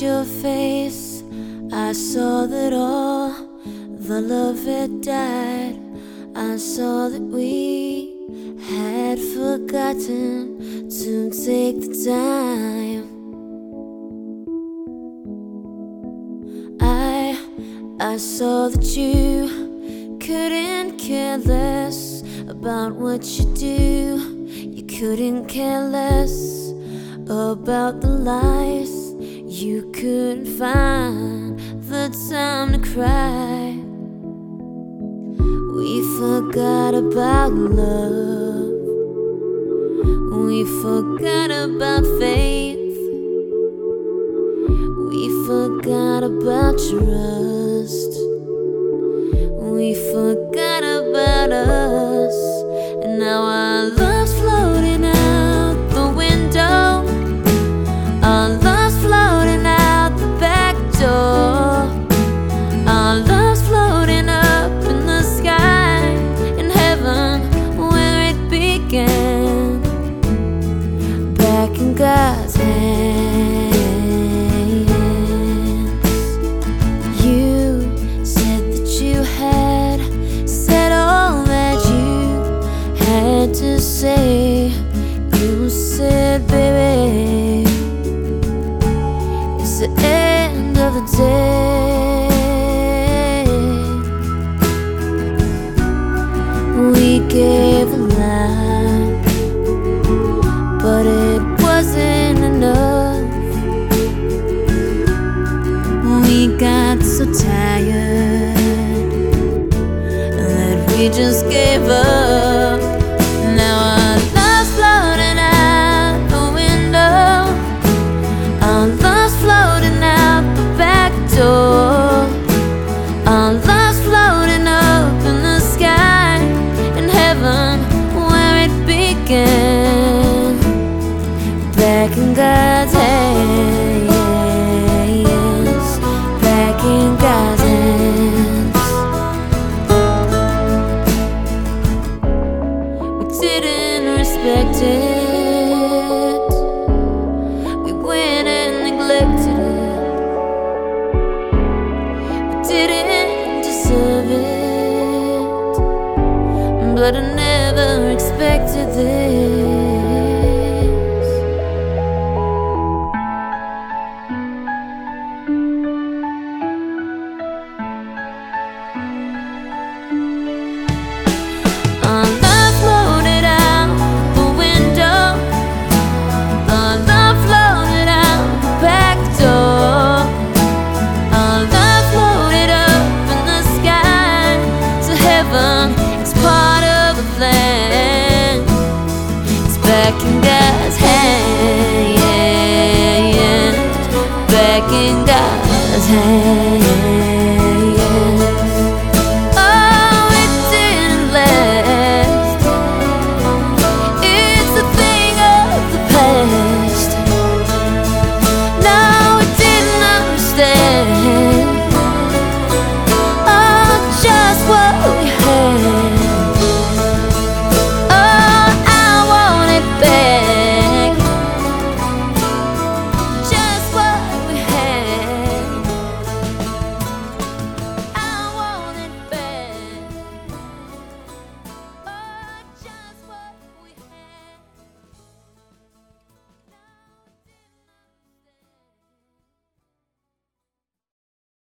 your face, I saw that all the love had died. I saw that we had forgotten to take the time. I I saw that you couldn't care less about what you do. You couldn't care less about the lies. You couldn't find the time to cry. We forgot about love. We forgot about faith. We forgot about trust. We forgot about us. To say. You said, baby, it's the end of the day. We gave a lot, but it wasn't enough. We got so tired that we just gave up. Back in God's hands. Back in God's hands. We didn't respect it. We went and neglected it. We didn't deserve it. But I never expected this. in God's hand.